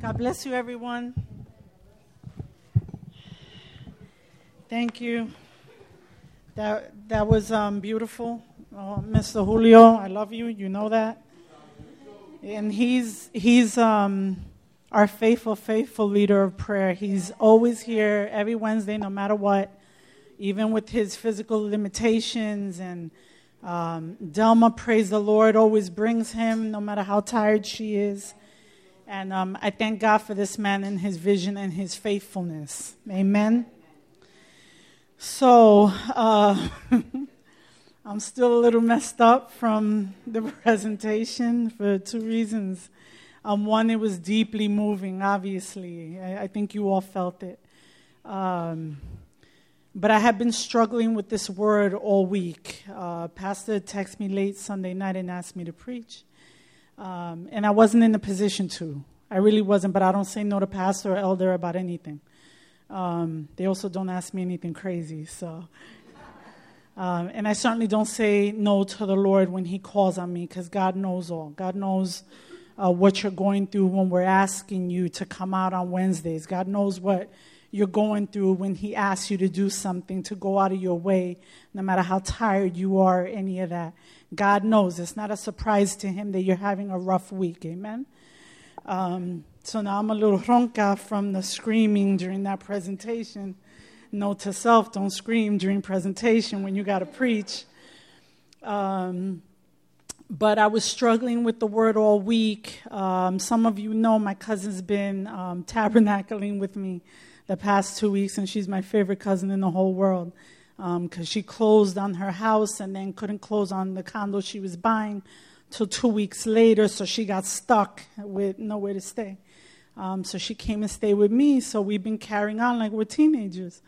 God bless you, everyone. Thank you. That that was um, beautiful, oh, Mr. Julio. I love you. You know that. And he's he's um, our faithful, faithful leader of prayer. He's always here every Wednesday, no matter what, even with his physical limitations. And um, Delma, praise the Lord, always brings him, no matter how tired she is. And um, I thank God for this man and his vision and his faithfulness. Amen. So, uh, I'm still a little messed up from the presentation for two reasons. Um, one, it was deeply moving, obviously. I, I think you all felt it. Um, but I have been struggling with this word all week. Uh, Pastor texted me late Sunday night and asked me to preach. Um, and I wasn't in a position to. I really wasn't, but I don't say no to pastor or elder about anything. Um, they also don't ask me anything crazy, so. Um, and I certainly don't say no to the Lord when He calls on me because God knows all. God knows uh, what you're going through when we're asking you to come out on Wednesdays. God knows what you're going through when He asks you to do something, to go out of your way, no matter how tired you are, any of that. God knows. It's not a surprise to Him that you're having a rough week. Amen? Um, so now I'm a little ronca from the screaming during that presentation. Note to self don't scream during presentation when you got to preach. Um, but I was struggling with the word all week. Um, some of you know my cousin's been um, tabernacling with me the past two weeks, and she's my favorite cousin in the whole world because um, she closed on her house and then couldn't close on the condo she was buying till two weeks later, so she got stuck with nowhere to stay. Um, so she came and stayed with me, so we've been carrying on like we're teenagers.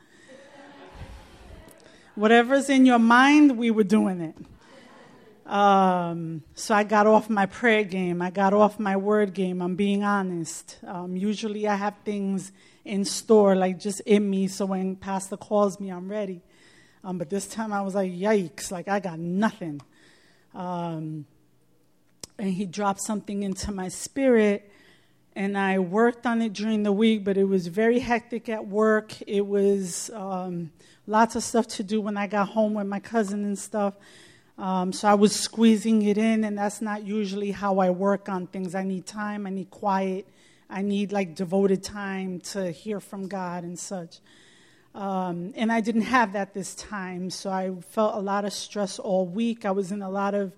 Whatever's in your mind, we were doing it. Um, so I got off my prayer game. I got off my word game. I'm being honest. Um, usually I have things in store, like just in me, so when Pastor calls me, I'm ready. Um, but this time I was like, yikes, like I got nothing. Um, and he dropped something into my spirit, and I worked on it during the week, but it was very hectic at work. It was um, lots of stuff to do when I got home with my cousin and stuff. Um, so I was squeezing it in, and that's not usually how I work on things. I need time, I need quiet, I need like devoted time to hear from God and such. Um, and I didn't have that this time, so I felt a lot of stress all week. I was in a lot of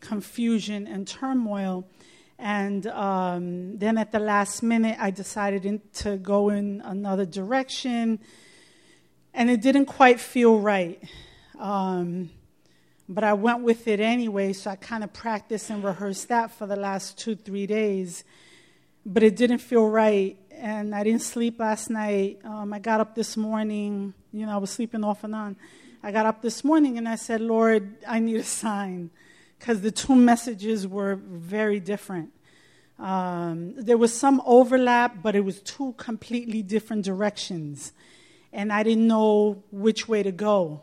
confusion and turmoil. And um, then at the last minute, I decided in, to go in another direction, and it didn't quite feel right. Um, but I went with it anyway, so I kind of practiced and rehearsed that for the last two, three days. But it didn't feel right and I didn't sleep last night. Um, I got up this morning, you know, I was sleeping off and on. I got up this morning and I said, Lord, I need a sign because the two messages were very different. Um, there was some overlap, but it was two completely different directions. And I didn't know which way to go.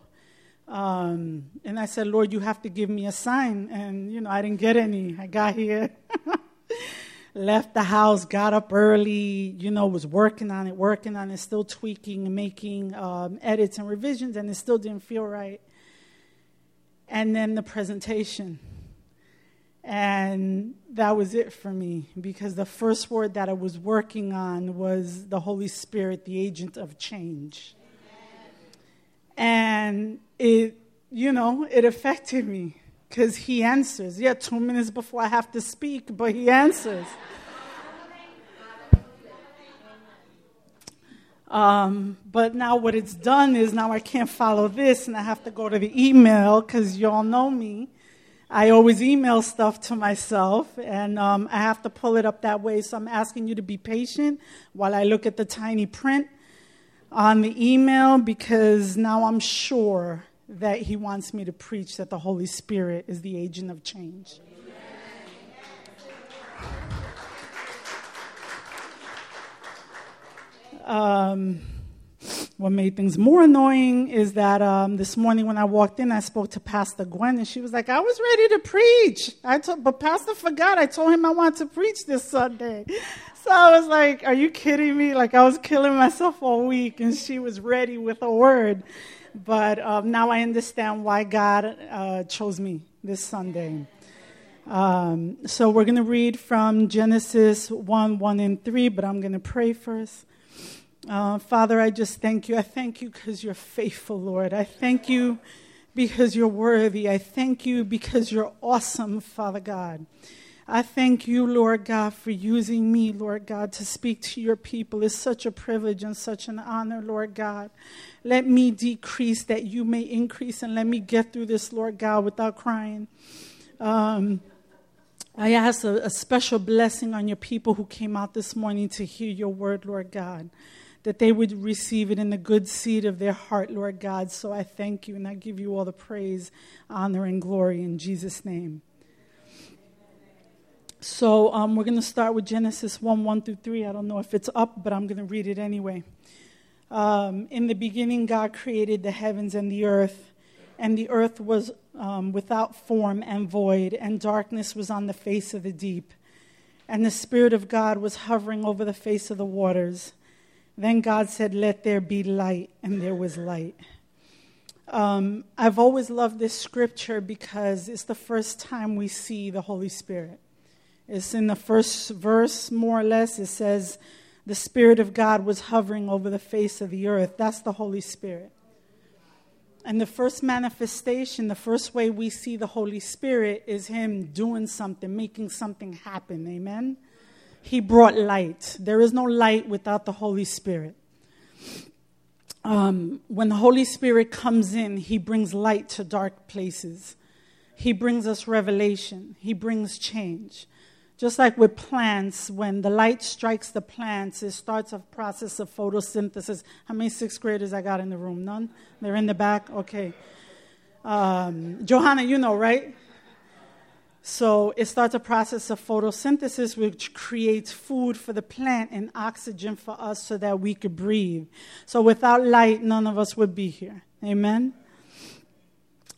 Um, and I said, Lord, you have to give me a sign. And, you know, I didn't get any. I got here. left the house, got up early, you know, was working on it, working on it, still tweaking making um, edits and revisions, and it still didn't feel right. And then the presentation. And that was it for me because the first word that I was working on was the Holy Spirit, the agent of change. And it, you know, it affected me because he answers. Yeah, two minutes before I have to speak, but he answers. Um, but now what it's done is now I can't follow this and I have to go to the email because y'all know me. I always email stuff to myself and um, I have to pull it up that way. So I'm asking you to be patient while I look at the tiny print on the email because now I'm sure that he wants me to preach that the Holy Spirit is the agent of change. Um, what made things more annoying is that um, this morning when I walked in, I spoke to Pastor Gwen, and she was like, I was ready to preach. I told, but Pastor forgot. I told him I wanted to preach this Sunday. So I was like, Are you kidding me? Like, I was killing myself all week, and she was ready with a word. But um, now I understand why God uh, chose me this Sunday. Um, so we're going to read from Genesis 1 1 and 3, but I'm going to pray first. Uh, Father, I just thank you. I thank you because you're faithful, Lord. I thank you because you're worthy. I thank you because you're awesome, Father God. I thank you, Lord God, for using me, Lord God, to speak to your people. It's such a privilege and such an honor, Lord God. Let me decrease that you may increase, and let me get through this, Lord God, without crying. Um, I ask a, a special blessing on your people who came out this morning to hear your word, Lord God that they would receive it in the good seed of their heart, Lord God. So I thank you and I give you all the praise, honor, and glory in Jesus' name. So um, we're going to start with Genesis 1 1 through 3. I don't know if it's up, but I'm going to read it anyway. Um, in the beginning, God created the heavens and the earth, and the earth was um, without form and void, and darkness was on the face of the deep. And the Spirit of God was hovering over the face of the waters. Then God said, Let there be light, and there was light. Um, I've always loved this scripture because it's the first time we see the Holy Spirit. It's in the first verse, more or less. It says, The Spirit of God was hovering over the face of the earth. That's the Holy Spirit. And the first manifestation, the first way we see the Holy Spirit is Him doing something, making something happen. Amen? He brought light. There is no light without the Holy Spirit. Um, when the Holy Spirit comes in, He brings light to dark places. He brings us revelation. He brings change. Just like with plants, when the light strikes the plants, it starts a process of photosynthesis. How many sixth graders I got in the room? None? They're in the back? Okay. Um, Johanna, you know, right? So it starts a process of photosynthesis, which creates food for the plant and oxygen for us so that we could breathe. So without light, none of us would be here. Amen?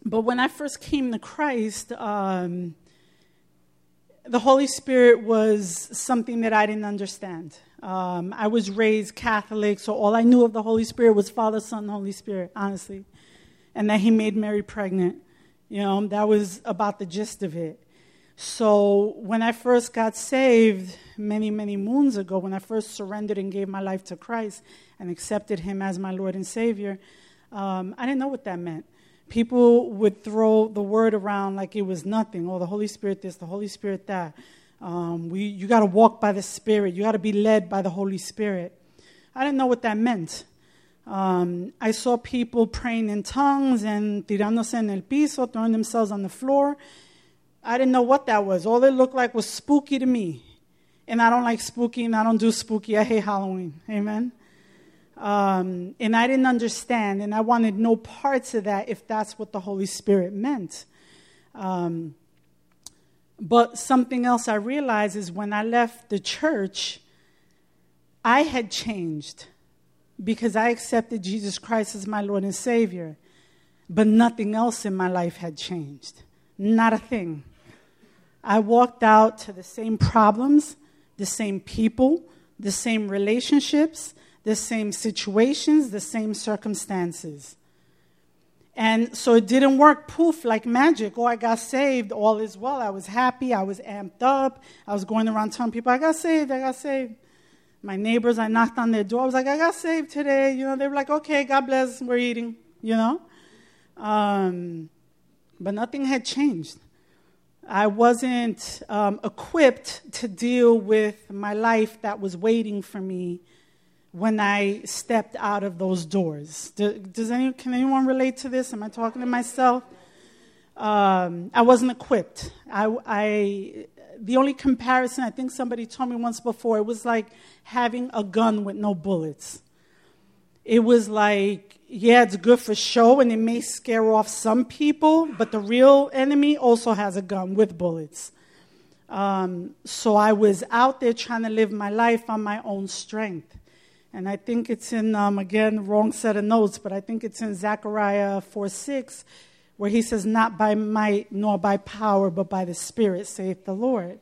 But when I first came to Christ, um, the Holy Spirit was something that I didn't understand. Um, I was raised Catholic, so all I knew of the Holy Spirit was Father, Son, Holy Spirit, honestly. And that He made Mary pregnant. You know, that was about the gist of it. So when I first got saved many, many moons ago, when I first surrendered and gave my life to Christ and accepted Him as my Lord and Savior, um, I didn't know what that meant. People would throw the word around like it was nothing. Oh, the Holy Spirit this, the Holy Spirit that. Um, we, you got to walk by the Spirit. You got to be led by the Holy Spirit. I didn't know what that meant. Um, I saw people praying in tongues and tirándose en el piso, throwing themselves on the floor I didn't know what that was. All it looked like was spooky to me. And I don't like spooky and I don't do spooky. I hate Halloween. Amen. Um, and I didn't understand, and I wanted no parts of that if that's what the Holy Spirit meant. Um, but something else I realized is when I left the church, I had changed because I accepted Jesus Christ as my Lord and Savior. But nothing else in my life had changed. Not a thing. I walked out to the same problems, the same people, the same relationships, the same situations, the same circumstances. And so it didn't work poof like magic. Oh, I got saved, all is well. I was happy, I was amped up. I was going around telling people, I got saved, I got saved. My neighbors, I knocked on their door. I was like, I got saved today. You know, they were like, okay, God bless, we're eating, you know. Um, but nothing had changed. I wasn't um, equipped to deal with my life that was waiting for me when I stepped out of those doors. Does anyone, can anyone relate to this? Am I talking to myself? Um, I wasn't equipped. I, I, the only comparison I think somebody told me once before, it was like having a gun with no bullets. It was like yeah, it's good for show and it may scare off some people, but the real enemy also has a gun with bullets. Um, so I was out there trying to live my life on my own strength. And I think it's in, um, again, wrong set of notes, but I think it's in Zechariah 4 6, where he says, Not by might nor by power, but by the Spirit, saith the Lord.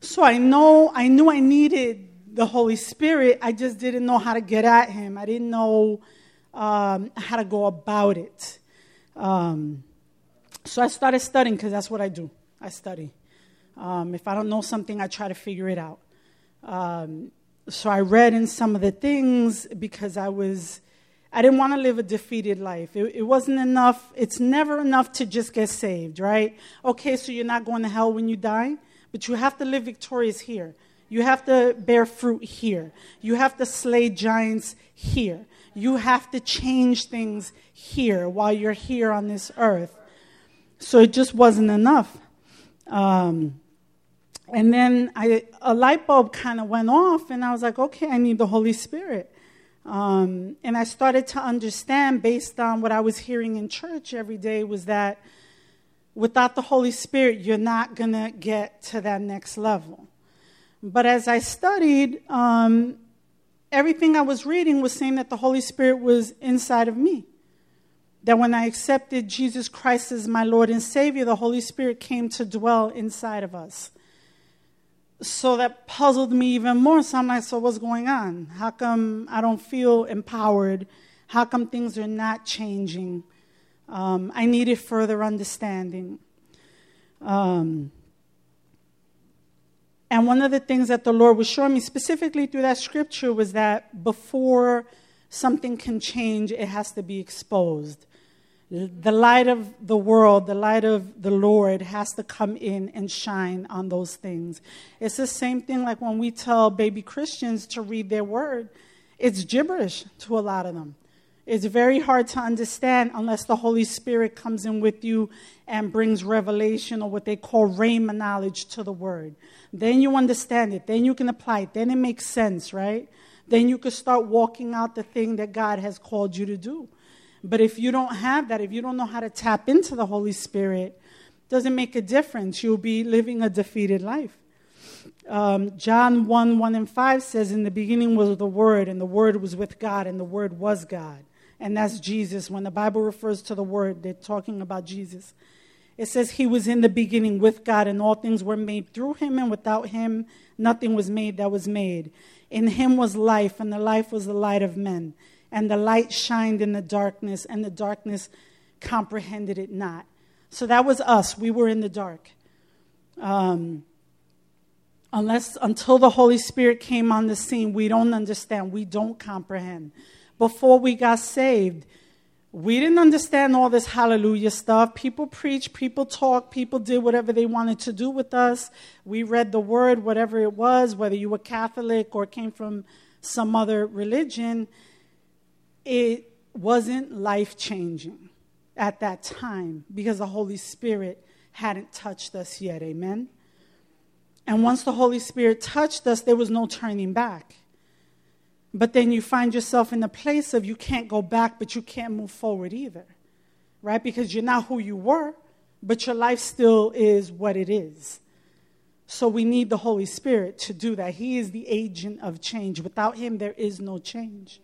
So I know, I knew I needed the Holy Spirit. I just didn't know how to get at him. I didn't know um, how to go about it. Um, so I started studying because that's what I do. I study. Um, if I don't know something, I try to figure it out. Um, so I read in some of the things because I was, I didn't want to live a defeated life. It, it wasn't enough. It's never enough to just get saved, right? Okay, so you're not going to hell when you die, but you have to live victorious here. You have to bear fruit here. You have to slay giants here. You have to change things here while you're here on this earth. So it just wasn't enough. Um, and then I, a light bulb kind of went off, and I was like, okay, I need the Holy Spirit. Um, and I started to understand, based on what I was hearing in church every day, was that without the Holy Spirit, you're not going to get to that next level. But as I studied, um, everything I was reading was saying that the Holy Spirit was inside of me. That when I accepted Jesus Christ as my Lord and Savior, the Holy Spirit came to dwell inside of us. So that puzzled me even more. So I'm like, so what's going on? How come I don't feel empowered? How come things are not changing? Um, I needed further understanding. Um, and one of the things that the Lord was showing me specifically through that scripture was that before something can change, it has to be exposed. The light of the world, the light of the Lord has to come in and shine on those things. It's the same thing like when we tell baby Christians to read their word, it's gibberish to a lot of them. It's very hard to understand unless the Holy Spirit comes in with you and brings revelation or what they call rhema knowledge to the word. Then you understand it. Then you can apply it. Then it makes sense, right? Then you can start walking out the thing that God has called you to do. But if you don't have that, if you don't know how to tap into the Holy Spirit, doesn't make a difference. You'll be living a defeated life. Um, John 1 1 and 5 says, In the beginning was the Word, and the Word was with God, and the Word was God. And that's Jesus. When the Bible refers to the Word, they're talking about Jesus. It says he was in the beginning with God, and all things were made through him, and without him, nothing was made that was made. In him was life, and the life was the light of men. And the light shined in the darkness, and the darkness comprehended it not. So that was us. We were in the dark. Um, unless until the Holy Spirit came on the scene, we don't understand. We don't comprehend. Before we got saved, we didn't understand all this hallelujah stuff. People preached, people talked, people did whatever they wanted to do with us. We read the word, whatever it was, whether you were Catholic or came from some other religion. It wasn't life changing at that time because the Holy Spirit hadn't touched us yet. Amen? And once the Holy Spirit touched us, there was no turning back. But then you find yourself in the place of you can't go back, but you can't move forward either, right? Because you're not who you were, but your life still is what it is. So we need the Holy Spirit to do that. He is the agent of change. Without Him, there is no change.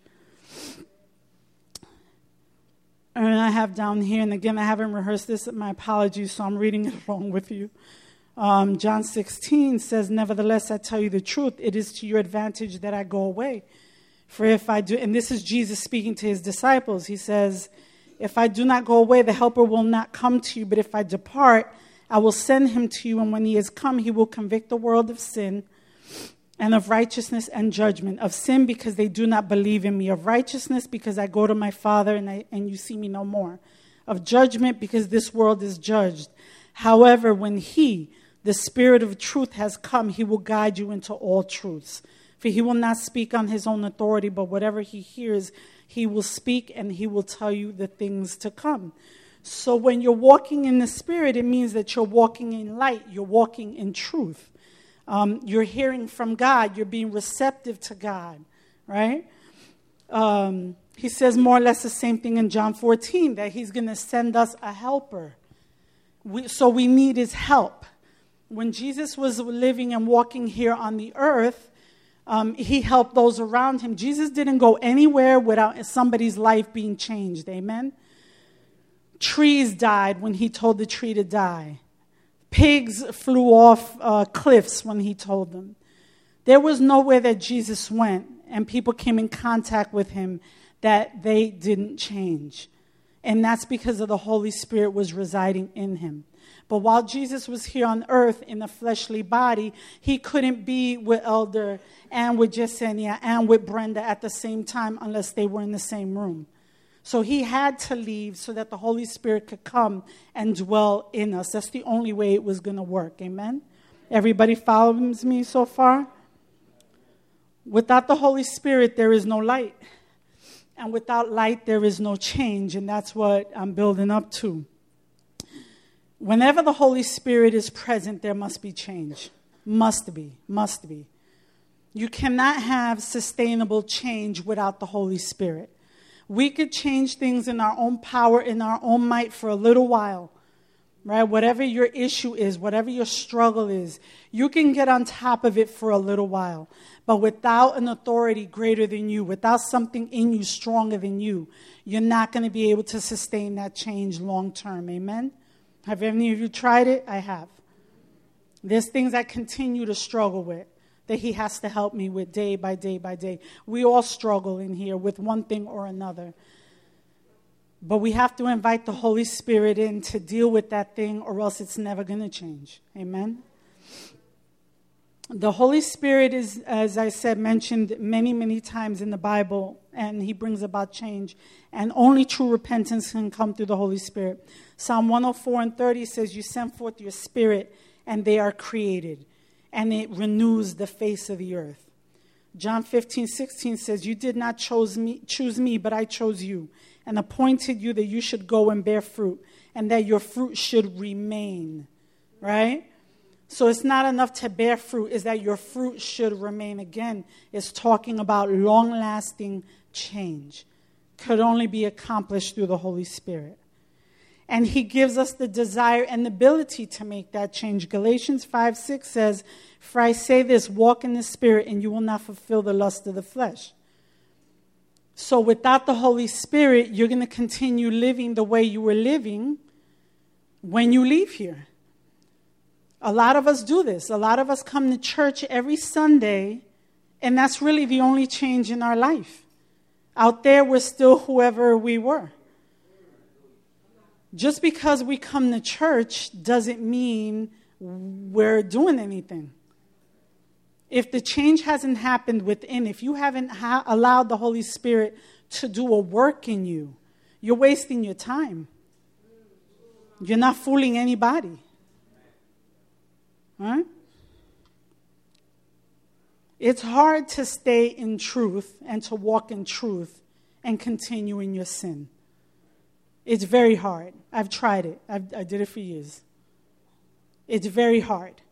And I have down here, and again, I haven't rehearsed this, my apologies, so I'm reading it wrong with you. Um, John 16 says, Nevertheless, I tell you the truth, it is to your advantage that I go away. For if I do, and this is Jesus speaking to his disciples, he says, If I do not go away, the Helper will not come to you, but if I depart, I will send him to you, and when he has come, he will convict the world of sin and of righteousness and judgment. Of sin, because they do not believe in me. Of righteousness, because I go to my Father and, I, and you see me no more. Of judgment, because this world is judged. However, when he, the Spirit of truth, has come, he will guide you into all truths. For he will not speak on his own authority, but whatever he hears, he will speak and he will tell you the things to come. So when you're walking in the Spirit, it means that you're walking in light, you're walking in truth. Um, you're hearing from God, you're being receptive to God, right? Um, he says more or less the same thing in John 14 that he's going to send us a helper. We, so we need his help. When Jesus was living and walking here on the earth, Um, he helped those around him. Jesus didn't go anywhere without somebody's life being changed. Amen? Trees died when he told the tree to die. Pigs flew off uh, cliffs when he told them. There was nowhere that Jesus went and people came in contact with him that they didn't change. And that's because of the Holy Spirit was residing in him. But while Jesus was here on earth in a fleshly body, he couldn't be with Elder and with Yesenia and with Brenda at the same time unless they were in the same room. So he had to leave so that the Holy Spirit could come and dwell in us. That's the only way it was going to work. Amen? Everybody follows me so far? Without the Holy Spirit, there is no light. And without light, there is no change. And that's what I'm building up to. Whenever the Holy Spirit is present, there must be change. Must be, must be. You cannot have sustainable change without the Holy Spirit. We could change things in our own power, in our own might for a little while, right? Whatever your issue is, whatever your struggle is, you can get on top of it for a little while. But without an authority greater than you, without something in you stronger than you, you're not going to be able to sustain that change long term. Amen? Have any of you tried it? I have. There's things I continue to struggle with that He has to help me with day by day by day. We all struggle in here with one thing or another. But we have to invite the Holy Spirit in to deal with that thing, or else it's never going to change. Amen? The Holy Spirit is, as I said, mentioned many, many times in the Bible, and He brings about change. And only true repentance can come through the Holy Spirit. Psalm 104 and 30 says, You send forth your spirit, and they are created, and it renews the face of the earth. John 15, 16 says, You did not choose me, choose me, but I chose you, and appointed you that you should go and bear fruit, and that your fruit should remain. Right? So it's not enough to bear fruit, is that your fruit should remain. Again, it's talking about long lasting change. Could only be accomplished through the Holy Spirit and he gives us the desire and the ability to make that change. Galatians 5 6 says, For I say this, walk in the Spirit, and you will not fulfill the lust of the flesh. So, without the Holy Spirit, you're going to continue living the way you were living when you leave here. A lot of us do this. A lot of us come to church every Sunday, and that's really the only change in our life. Out there, we're still whoever we were. Just because we come to church doesn't mean we're doing anything. If the change hasn't happened within, if you haven't ha- allowed the Holy Spirit to do a work in you, you're wasting your time. You're not fooling anybody. It's hard to stay in truth and to walk in truth and continue in your sin. It's very hard. I've tried it, I've, I did it for years. It's very hard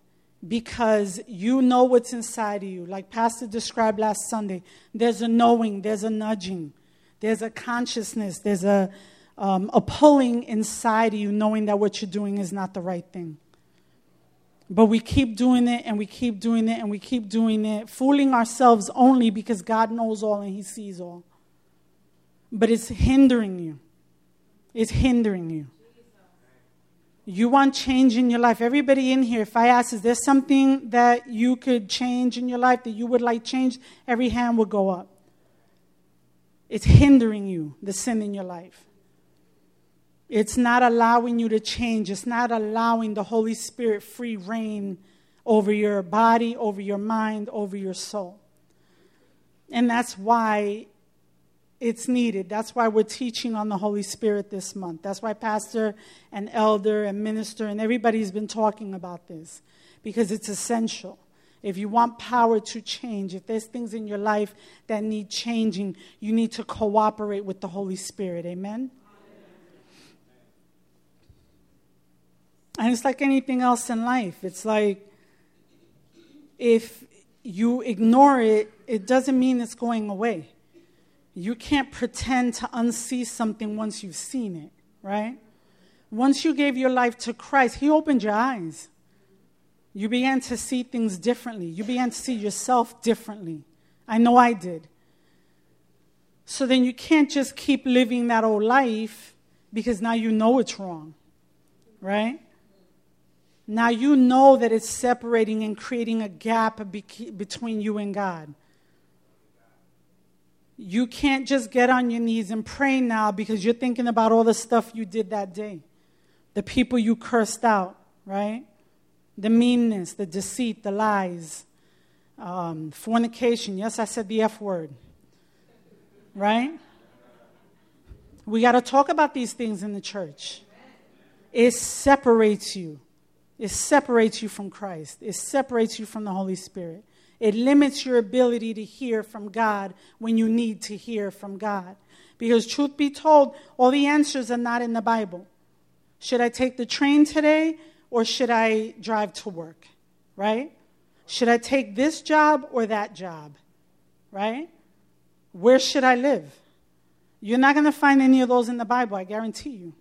because you know what's inside of you. Like Pastor described last Sunday, there's a knowing, there's a nudging, there's a consciousness, there's a, um, a pulling inside of you, knowing that what you're doing is not the right thing. But we keep doing it and we keep doing it and we keep doing it, fooling ourselves only because God knows all and He sees all. But it's hindering you is hindering you. You want change in your life. Everybody in here, if I ask, is there something that you could change in your life that you would like changed? Every hand would go up. It's hindering you, the sin in your life. It's not allowing you to change. It's not allowing the Holy Spirit free reign over your body, over your mind, over your soul. And that's why it's needed. That's why we're teaching on the Holy Spirit this month. That's why Pastor and Elder and Minister and everybody's been talking about this because it's essential. If you want power to change, if there's things in your life that need changing, you need to cooperate with the Holy Spirit. Amen? And it's like anything else in life. It's like if you ignore it, it doesn't mean it's going away. You can't pretend to unsee something once you've seen it, right? Once you gave your life to Christ, He opened your eyes. You began to see things differently. You began to see yourself differently. I know I did. So then you can't just keep living that old life because now you know it's wrong, right? Now you know that it's separating and creating a gap be- between you and God. You can't just get on your knees and pray now because you're thinking about all the stuff you did that day, the people you cursed out, right? The meanness, the deceit, the lies, um, fornication. Yes, I said the F word, right? We got to talk about these things in the church. It separates you. It separates you from Christ. It separates you from the Holy Spirit. It limits your ability to hear from God when you need to hear from God. Because, truth be told, all the answers are not in the Bible. Should I take the train today or should I drive to work? Right? Should I take this job or that job? Right? Where should I live? You're not going to find any of those in the Bible, I guarantee you.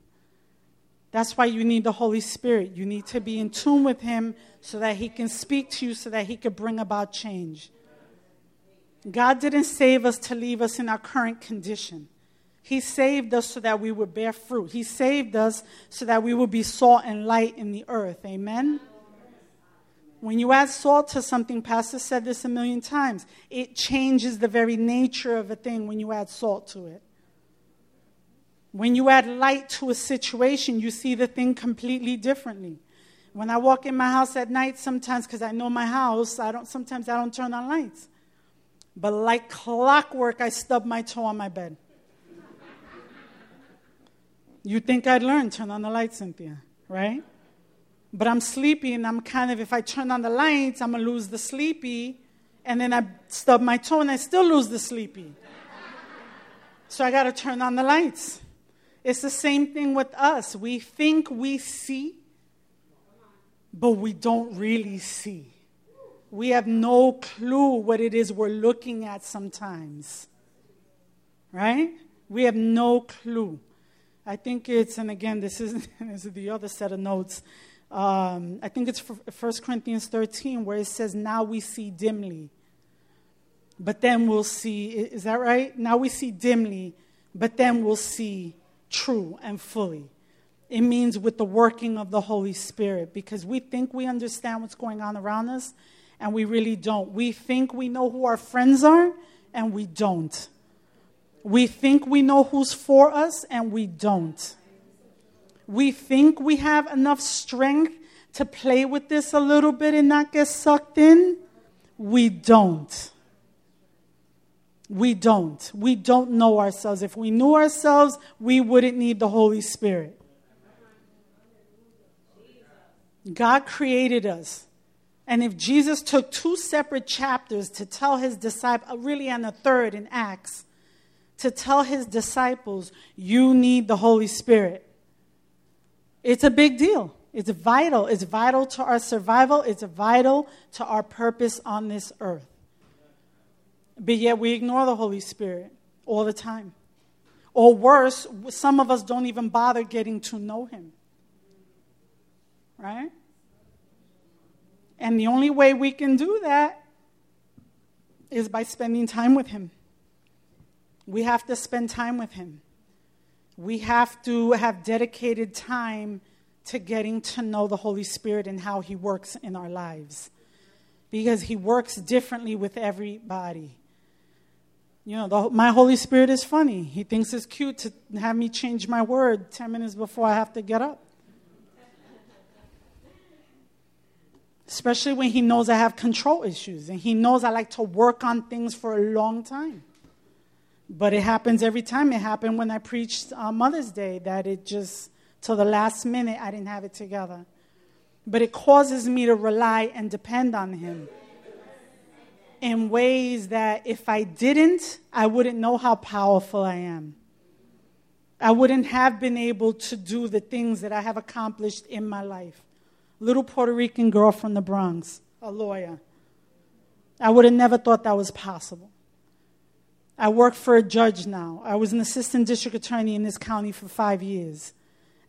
That's why you need the Holy Spirit. You need to be in tune with Him so that He can speak to you, so that He can bring about change. God didn't save us to leave us in our current condition. He saved us so that we would bear fruit. He saved us so that we would be salt and light in the earth. Amen? When you add salt to something, Pastor said this a million times, it changes the very nature of a thing when you add salt to it. When you add light to a situation, you see the thing completely differently. When I walk in my house at night, sometimes because I know my house, I don't, sometimes I don't turn on lights. But like clockwork, I stub my toe on my bed. you think I'd learn, turn on the lights, Cynthia, right? But I'm sleepy and I'm kind of, if I turn on the lights, I'm going to lose the sleepy. And then I stub my toe and I still lose the sleepy. so I got to turn on the lights. It's the same thing with us. We think we see, but we don't really see. We have no clue what it is we're looking at sometimes. Right? We have no clue. I think it's, and again, this is, this is the other set of notes. Um, I think it's 1 Corinthians 13 where it says, Now we see dimly, but then we'll see. Is that right? Now we see dimly, but then we'll see true and fully. It means with the working of the Holy Spirit because we think we understand what's going on around us and we really don't. We think we know who our friends are and we don't. We think we know who's for us and we don't. We think we have enough strength to play with this a little bit and not get sucked in. We don't. We don't. We don't know ourselves. If we knew ourselves, we wouldn't need the Holy Spirit. God created us. And if Jesus took two separate chapters to tell his disciples, uh, really, and a third in Acts, to tell his disciples, you need the Holy Spirit, it's a big deal. It's vital. It's vital to our survival, it's vital to our purpose on this earth. But yet we ignore the Holy Spirit all the time. Or worse, some of us don't even bother getting to know Him. Right? And the only way we can do that is by spending time with Him. We have to spend time with Him. We have to have dedicated time to getting to know the Holy Spirit and how He works in our lives. Because He works differently with everybody. You know, the, my Holy Spirit is funny. He thinks it's cute to have me change my word 10 minutes before I have to get up. Especially when he knows I have control issues and he knows I like to work on things for a long time. But it happens every time. It happened when I preached on Mother's Day that it just, till the last minute, I didn't have it together. But it causes me to rely and depend on him in ways that if I didn't, I wouldn't know how powerful I am. I wouldn't have been able to do the things that I have accomplished in my life. Little Puerto Rican girl from the Bronx, a lawyer. I would have never thought that was possible. I work for a judge now. I was an assistant district attorney in this county for five years.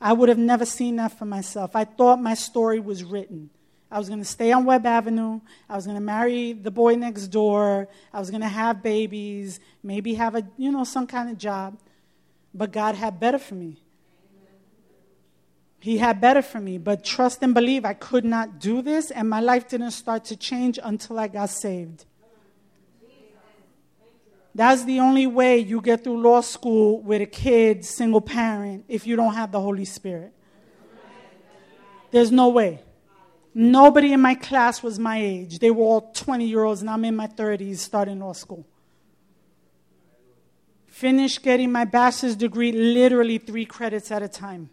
I would have never seen that for myself. I thought my story was written. I was going to stay on Webb Avenue. I was going to marry the boy next door. I was going to have babies, maybe have a, you know, some kind of job. But God had better for me. He had better for me, but trust and believe I could not do this, and my life didn't start to change until I got saved. That's the only way you get through law school with a kid, single parent, if you don't have the Holy Spirit. There's no way. Nobody in my class was my age. They were all 20 year olds, and I'm in my 30s starting law school. Finished getting my bachelor's degree literally three credits at a time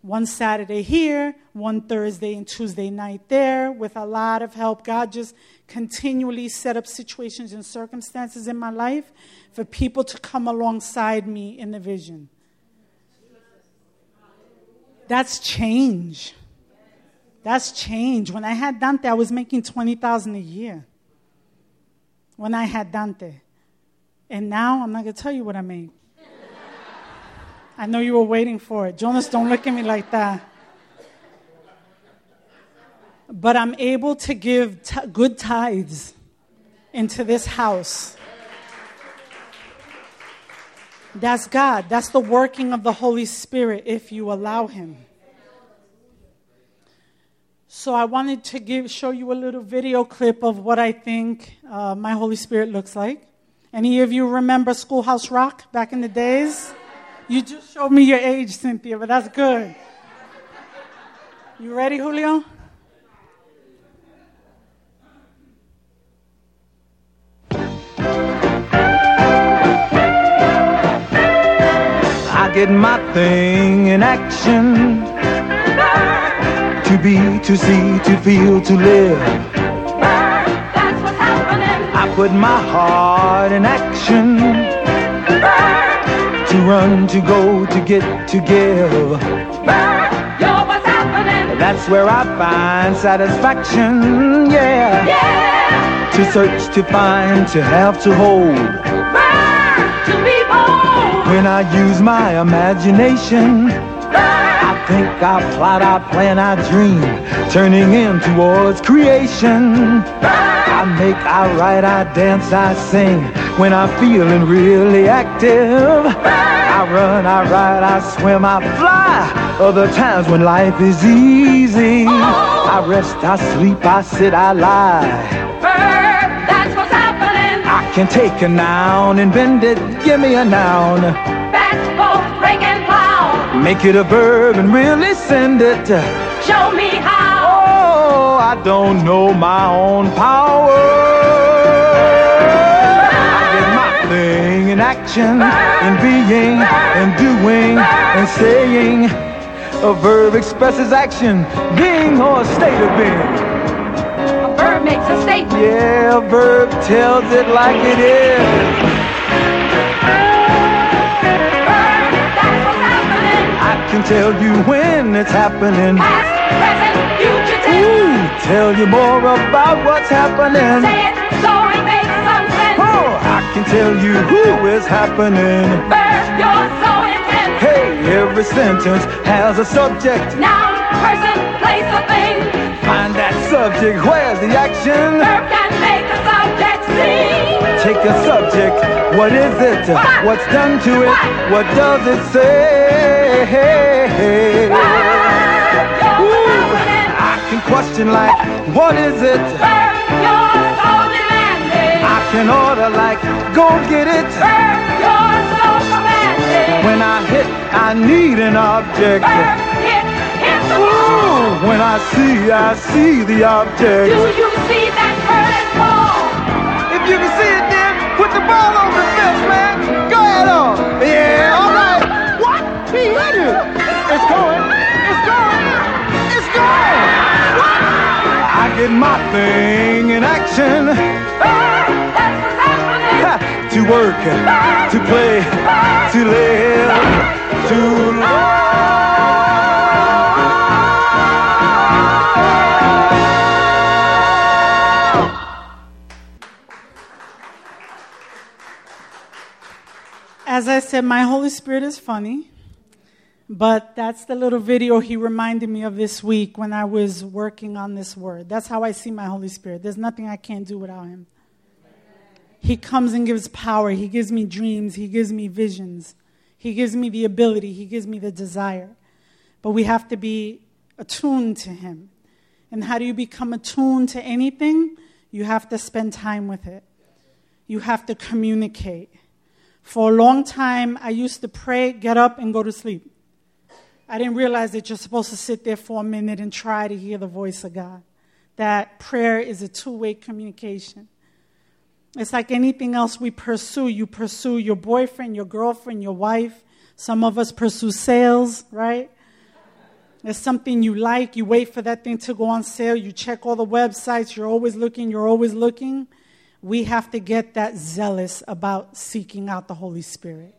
one Saturday here, one Thursday and Tuesday night there, with a lot of help. God just continually set up situations and circumstances in my life for people to come alongside me in the vision. That's change. That's change. When I had Dante, I was making 20,000 a year. When I had Dante. And now I'm not going to tell you what I make. I know you were waiting for it. Jonas, don't look at me like that. But I'm able to give t- good tithes into this house. That's God. That's the working of the Holy Spirit if you allow Him. So I wanted to give, show you a little video clip of what I think uh, my Holy Spirit looks like. Any of you remember Schoolhouse Rock back in the days? You just showed me your age, Cynthia, but that's good. You ready, Julio? I get my thing in action. To be, to see, to feel, to live. That's what's happening. I put my heart in action to run, to go, to get, to give. You're what's happening. That's where I find satisfaction, yeah. Yeah. To search, to find, to have, to hold. Burn to be bold. When I use my imagination, Burn. I think, I plot, I plan, I dream, turning in towards creation. I make, I write, I dance, I sing. When I'm feeling really active, I run, I ride, I swim, I fly. Other times when life is easy, I rest, I sleep, I sit, I lie. That's what's happening. I can take a noun and bend it, give me a noun. Make it a verb and really send it. Show me how. Oh, I don't know my own power. I get my thing in action, in being, in doing, and saying. A verb expresses action, being or a state of being. A verb makes a statement. Yeah, a verb tells it like it is. Can tell you when it's happening. Past, present, future tense. Ooh, tell you more about what's happening. Say it so it makes some sense. Oh, I can tell you who is happening. Verb, you're so intense. Hey, every sentence has a subject. Noun, person, place, or thing. Find that subject, where's the action? Verb can make a subject sing. Take a subject, what is it? What's done to it? What does it say? You're Ooh. I can question like, what is it? Verb, you're demanding. I can order like, go get it. Verb, you're so. When I hit, I need an object. Hit, hit. Ooh, when I see, I see the object. Put the fence, man. Go ahead on. Yeah, all right. What? He hit it. It's going. It's going. It's going. What? I get my thing in action. Happening. To work, to play, to live, to love. As I said, my Holy Spirit is funny. But that's the little video he reminded me of this week when I was working on this word. That's how I see my Holy Spirit. There's nothing I can't do without him. He comes and gives power. He gives me dreams. He gives me visions. He gives me the ability. He gives me the desire. But we have to be attuned to him. And how do you become attuned to anything? You have to spend time with it. You have to communicate. For a long time, I used to pray, get up, and go to sleep. I didn't realize that you're supposed to sit there for a minute and try to hear the voice of God. That prayer is a two way communication. It's like anything else we pursue. You pursue your boyfriend, your girlfriend, your wife. Some of us pursue sales, right? It's something you like. You wait for that thing to go on sale. You check all the websites. You're always looking. You're always looking we have to get that zealous about seeking out the Holy Spirit.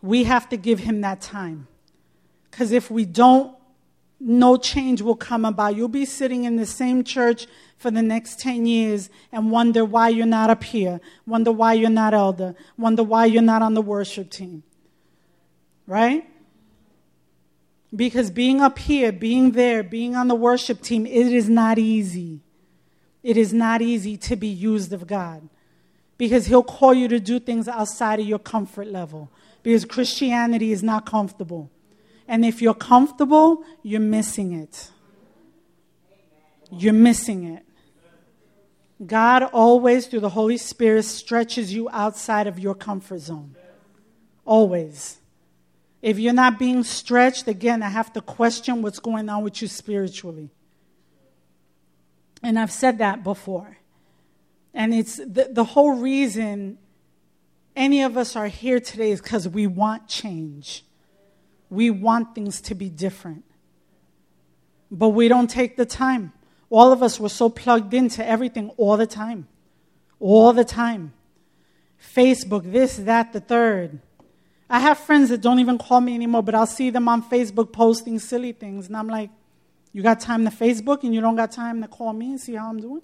We have to give him that time. Because if we don't, no change will come about. You'll be sitting in the same church for the next 10 years and wonder why you're not up here, wonder why you're not elder, wonder why you're not on the worship team. Right? Because being up here, being there, being on the worship team, it is not easy it is not easy to be used of God because He'll call you to do things outside of your comfort level because Christianity is not comfortable. And if you're comfortable, you're missing it. You're missing it. God always, through the Holy Spirit, stretches you outside of your comfort zone. Always. If you're not being stretched, again, I have to question what's going on with you spiritually. And I've said that before. And it's the, the whole reason any of us are here today is because we want change. We want things to be different. But we don't take the time. All of us were so plugged into everything all the time. All the time. Facebook, this, that, the third. I have friends that don't even call me anymore, but I'll see them on Facebook posting silly things. And I'm like, you got time to Facebook and you don't got time to call me and see how I'm doing?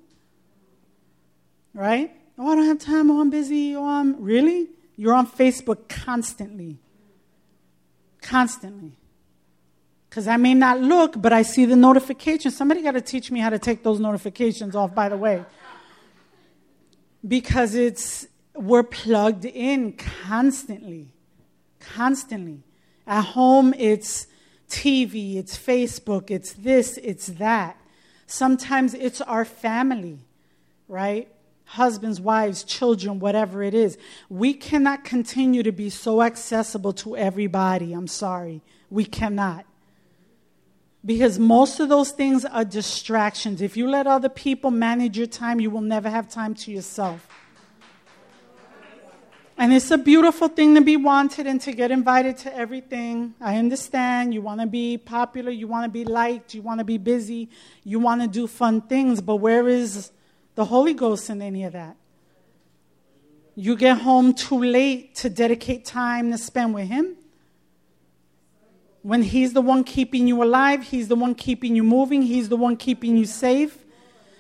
Right? Oh, I don't have time. Oh, I'm busy. Oh, I'm. Really? You're on Facebook constantly. Constantly. Because I may not look, but I see the notifications. Somebody got to teach me how to take those notifications off, by the way. Because it's, we're plugged in constantly. Constantly. At home, it's TV, it's Facebook, it's this, it's that. Sometimes it's our family, right? Husbands, wives, children, whatever it is. We cannot continue to be so accessible to everybody. I'm sorry. We cannot. Because most of those things are distractions. If you let other people manage your time, you will never have time to yourself. And it's a beautiful thing to be wanted and to get invited to everything. I understand. You want to be popular, you want to be liked, you want to be busy, you want to do fun things, but where is the Holy Ghost in any of that? You get home too late to dedicate time to spend with Him. When He's the one keeping you alive, He's the one keeping you moving, He's the one keeping you safe.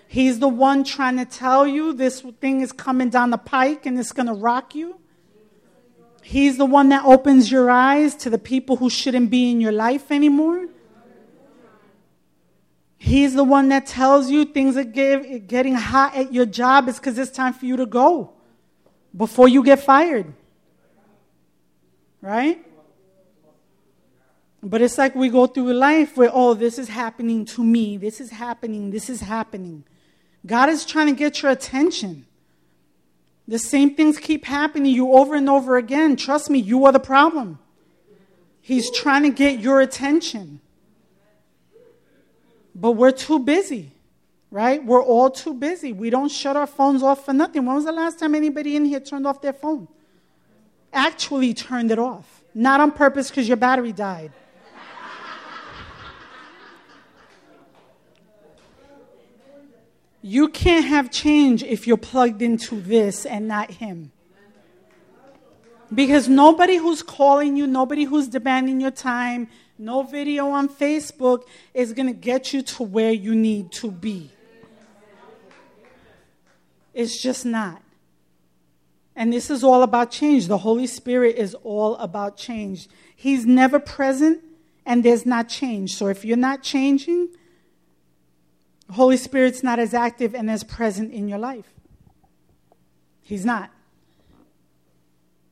He's the one trying to tell you this thing is coming down the pike and it's going to rock you. He's the one that opens your eyes to the people who shouldn't be in your life anymore. He's the one that tells you things are getting hot at your job is because it's time for you to go before you get fired. Right? But it's like we go through life where, oh, this is happening to me, this is happening, this is happening. God is trying to get your attention. The same things keep happening to you over and over again. Trust me, you are the problem. He's trying to get your attention. But we're too busy, right? We're all too busy. We don't shut our phones off for nothing. When was the last time anybody in here turned off their phone? Actually turned it off. Not on purpose because your battery died. You can't have change if you're plugged into this and not Him. Because nobody who's calling you, nobody who's demanding your time, no video on Facebook is going to get you to where you need to be. It's just not. And this is all about change. The Holy Spirit is all about change. He's never present and there's not change. So if you're not changing, Holy Spirit's not as active and as present in your life. He's not.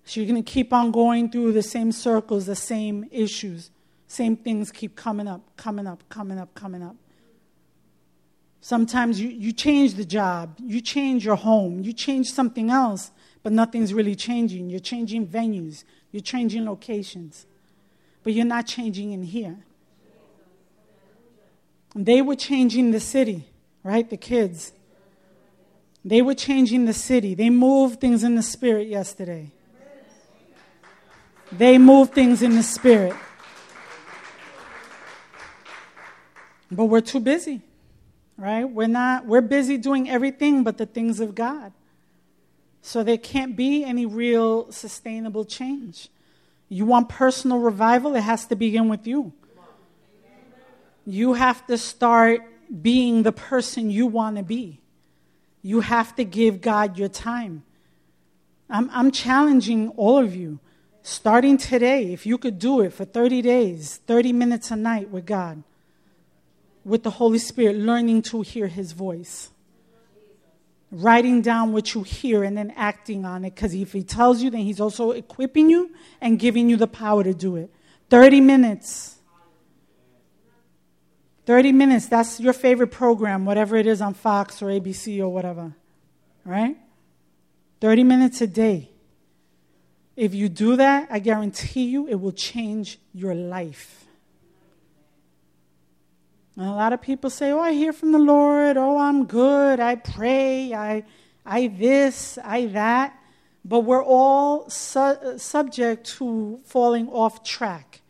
So you're going to keep on going through the same circles, the same issues, same things keep coming up, coming up, coming up, coming up. Sometimes you, you change the job, you change your home, you change something else, but nothing's really changing. You're changing venues, you're changing locations, but you're not changing in here. They were changing the city, right? The kids. They were changing the city. They moved things in the spirit yesterday. They moved things in the spirit. But we're too busy, right? We're not, we're busy doing everything but the things of God. So there can't be any real sustainable change. You want personal revival, it has to begin with you. You have to start being the person you want to be. You have to give God your time. I'm, I'm challenging all of you, starting today, if you could do it for 30 days, 30 minutes a night with God with the Holy Spirit, learning to hear His voice. Writing down what you hear and then acting on it. Because if He tells you, then He's also equipping you and giving you the power to do it. 30 minutes. 30 minutes, that's your favorite program, whatever it is on Fox or ABC or whatever. Right? 30 minutes a day. If you do that, I guarantee you it will change your life. And a lot of people say, Oh, I hear from the Lord. Oh, I'm good. I pray. I, I this, I that. But we're all su- subject to falling off track.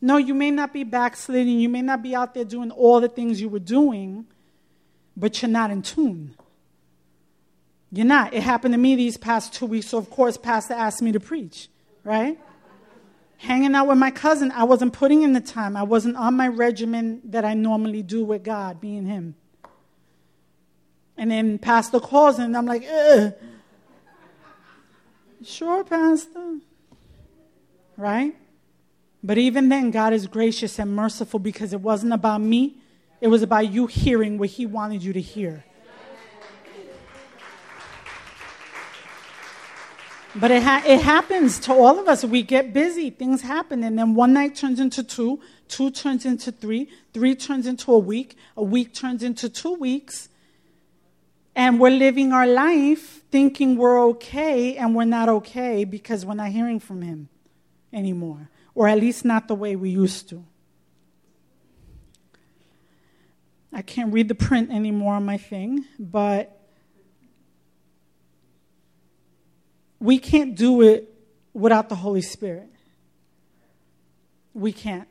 No, you may not be backsliding. You may not be out there doing all the things you were doing, but you're not in tune. You're not. It happened to me these past two weeks, so of course, Pastor asked me to preach, right? hanging out with my cousin, I wasn't putting in the time. I wasn't on my regimen that I normally do with God, and him. And then Pastor calls and I'm like, Ugh. sure, Pastor. Right? But even then, God is gracious and merciful because it wasn't about me, it was about you hearing what He wanted you to hear. But it, ha- it happens to all of us. We get busy, things happen, and then one night turns into two, two turns into three, three turns into a week, a week turns into two weeks. And we're living our life thinking we're okay, and we're not okay because we're not hearing from Him anymore, or at least not the way we used to. I can't read the print anymore on my thing, but we can't do it without the Holy Spirit. We can't.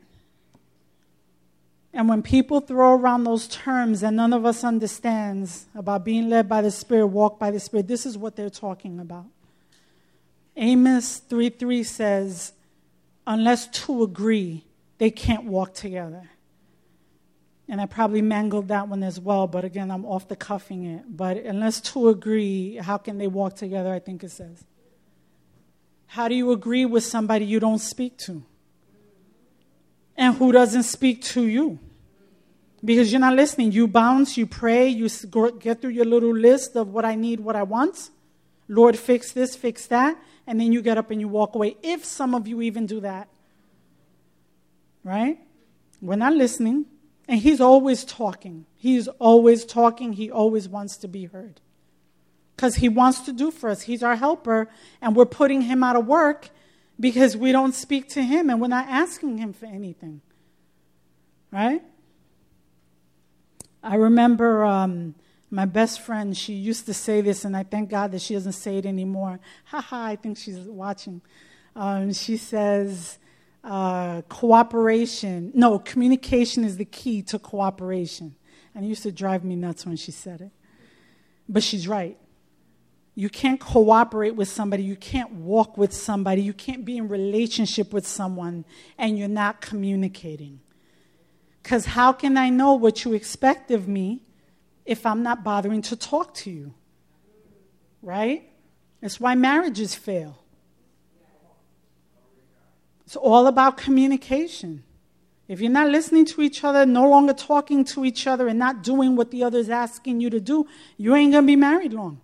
And when people throw around those terms and none of us understands about being led by the Spirit, walk by the Spirit, this is what they're talking about. Amos 3 3 says, unless two agree, they can't walk together. And I probably mangled that one as well, but again, I'm off the cuffing it. But unless two agree, how can they walk together? I think it says. How do you agree with somebody you don't speak to? And who doesn't speak to you? Because you're not listening. You bounce, you pray, you get through your little list of what I need, what I want. Lord, fix this, fix that. And then you get up and you walk away. If some of you even do that. Right? We're not listening. And He's always talking. He's always talking. He always wants to be heard because He wants to do for us. He's our helper, and we're putting Him out of work because we don't speak to Him and we're not asking Him for anything. Right? I remember um, my best friend, she used to say this, and I thank God that she doesn't say it anymore. Haha, I think she's watching. Um, she says, uh, cooperation, no, communication is the key to cooperation. And it used to drive me nuts when she said it. But she's right. You can't cooperate with somebody. You can't walk with somebody. You can't be in relationship with someone and you're not communicating. Because how can I know what you expect of me if I'm not bothering to talk to you? Right? That's why marriages fail. It's all about communication. If you're not listening to each other, no longer talking to each other, and not doing what the other's asking you to do, you ain't going to be married long.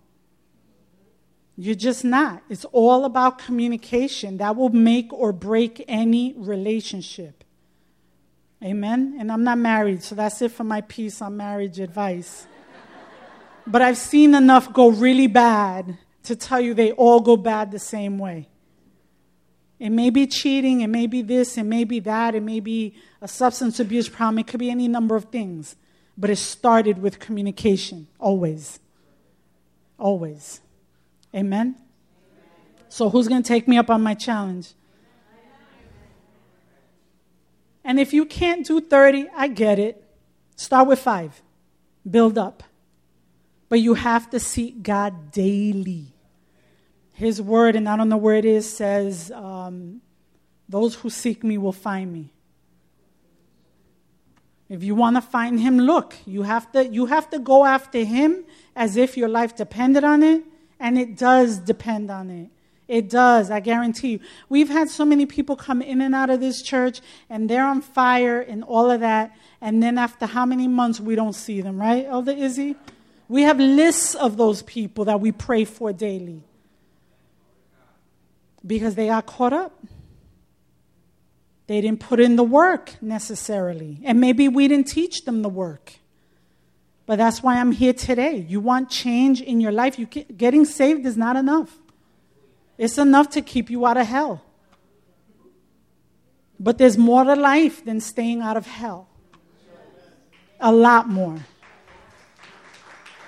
You're just not. It's all about communication. That will make or break any relationship. Amen? And I'm not married, so that's it for my piece on marriage advice. But I've seen enough go really bad to tell you they all go bad the same way. It may be cheating, it may be this, it may be that, it may be a substance abuse problem, it could be any number of things. But it started with communication, always. Always. Amen? So, who's going to take me up on my challenge? And if you can't do 30, I get it. Start with five, build up. But you have to seek God daily. His word, and I don't know where it is, says, um, Those who seek me will find me. If you want to find him, look. You have, to, you have to go after him as if your life depended on it, and it does depend on it. It does, I guarantee you. We've had so many people come in and out of this church, and they're on fire and all of that, and then after how many months we don't see them, right, Elder Izzy? We have lists of those people that we pray for daily because they got caught up. They didn't put in the work necessarily. And maybe we didn't teach them the work. But that's why I'm here today. You want change in your life. You getting saved is not enough. It's enough to keep you out of hell. But there's more to life than staying out of hell. A lot more.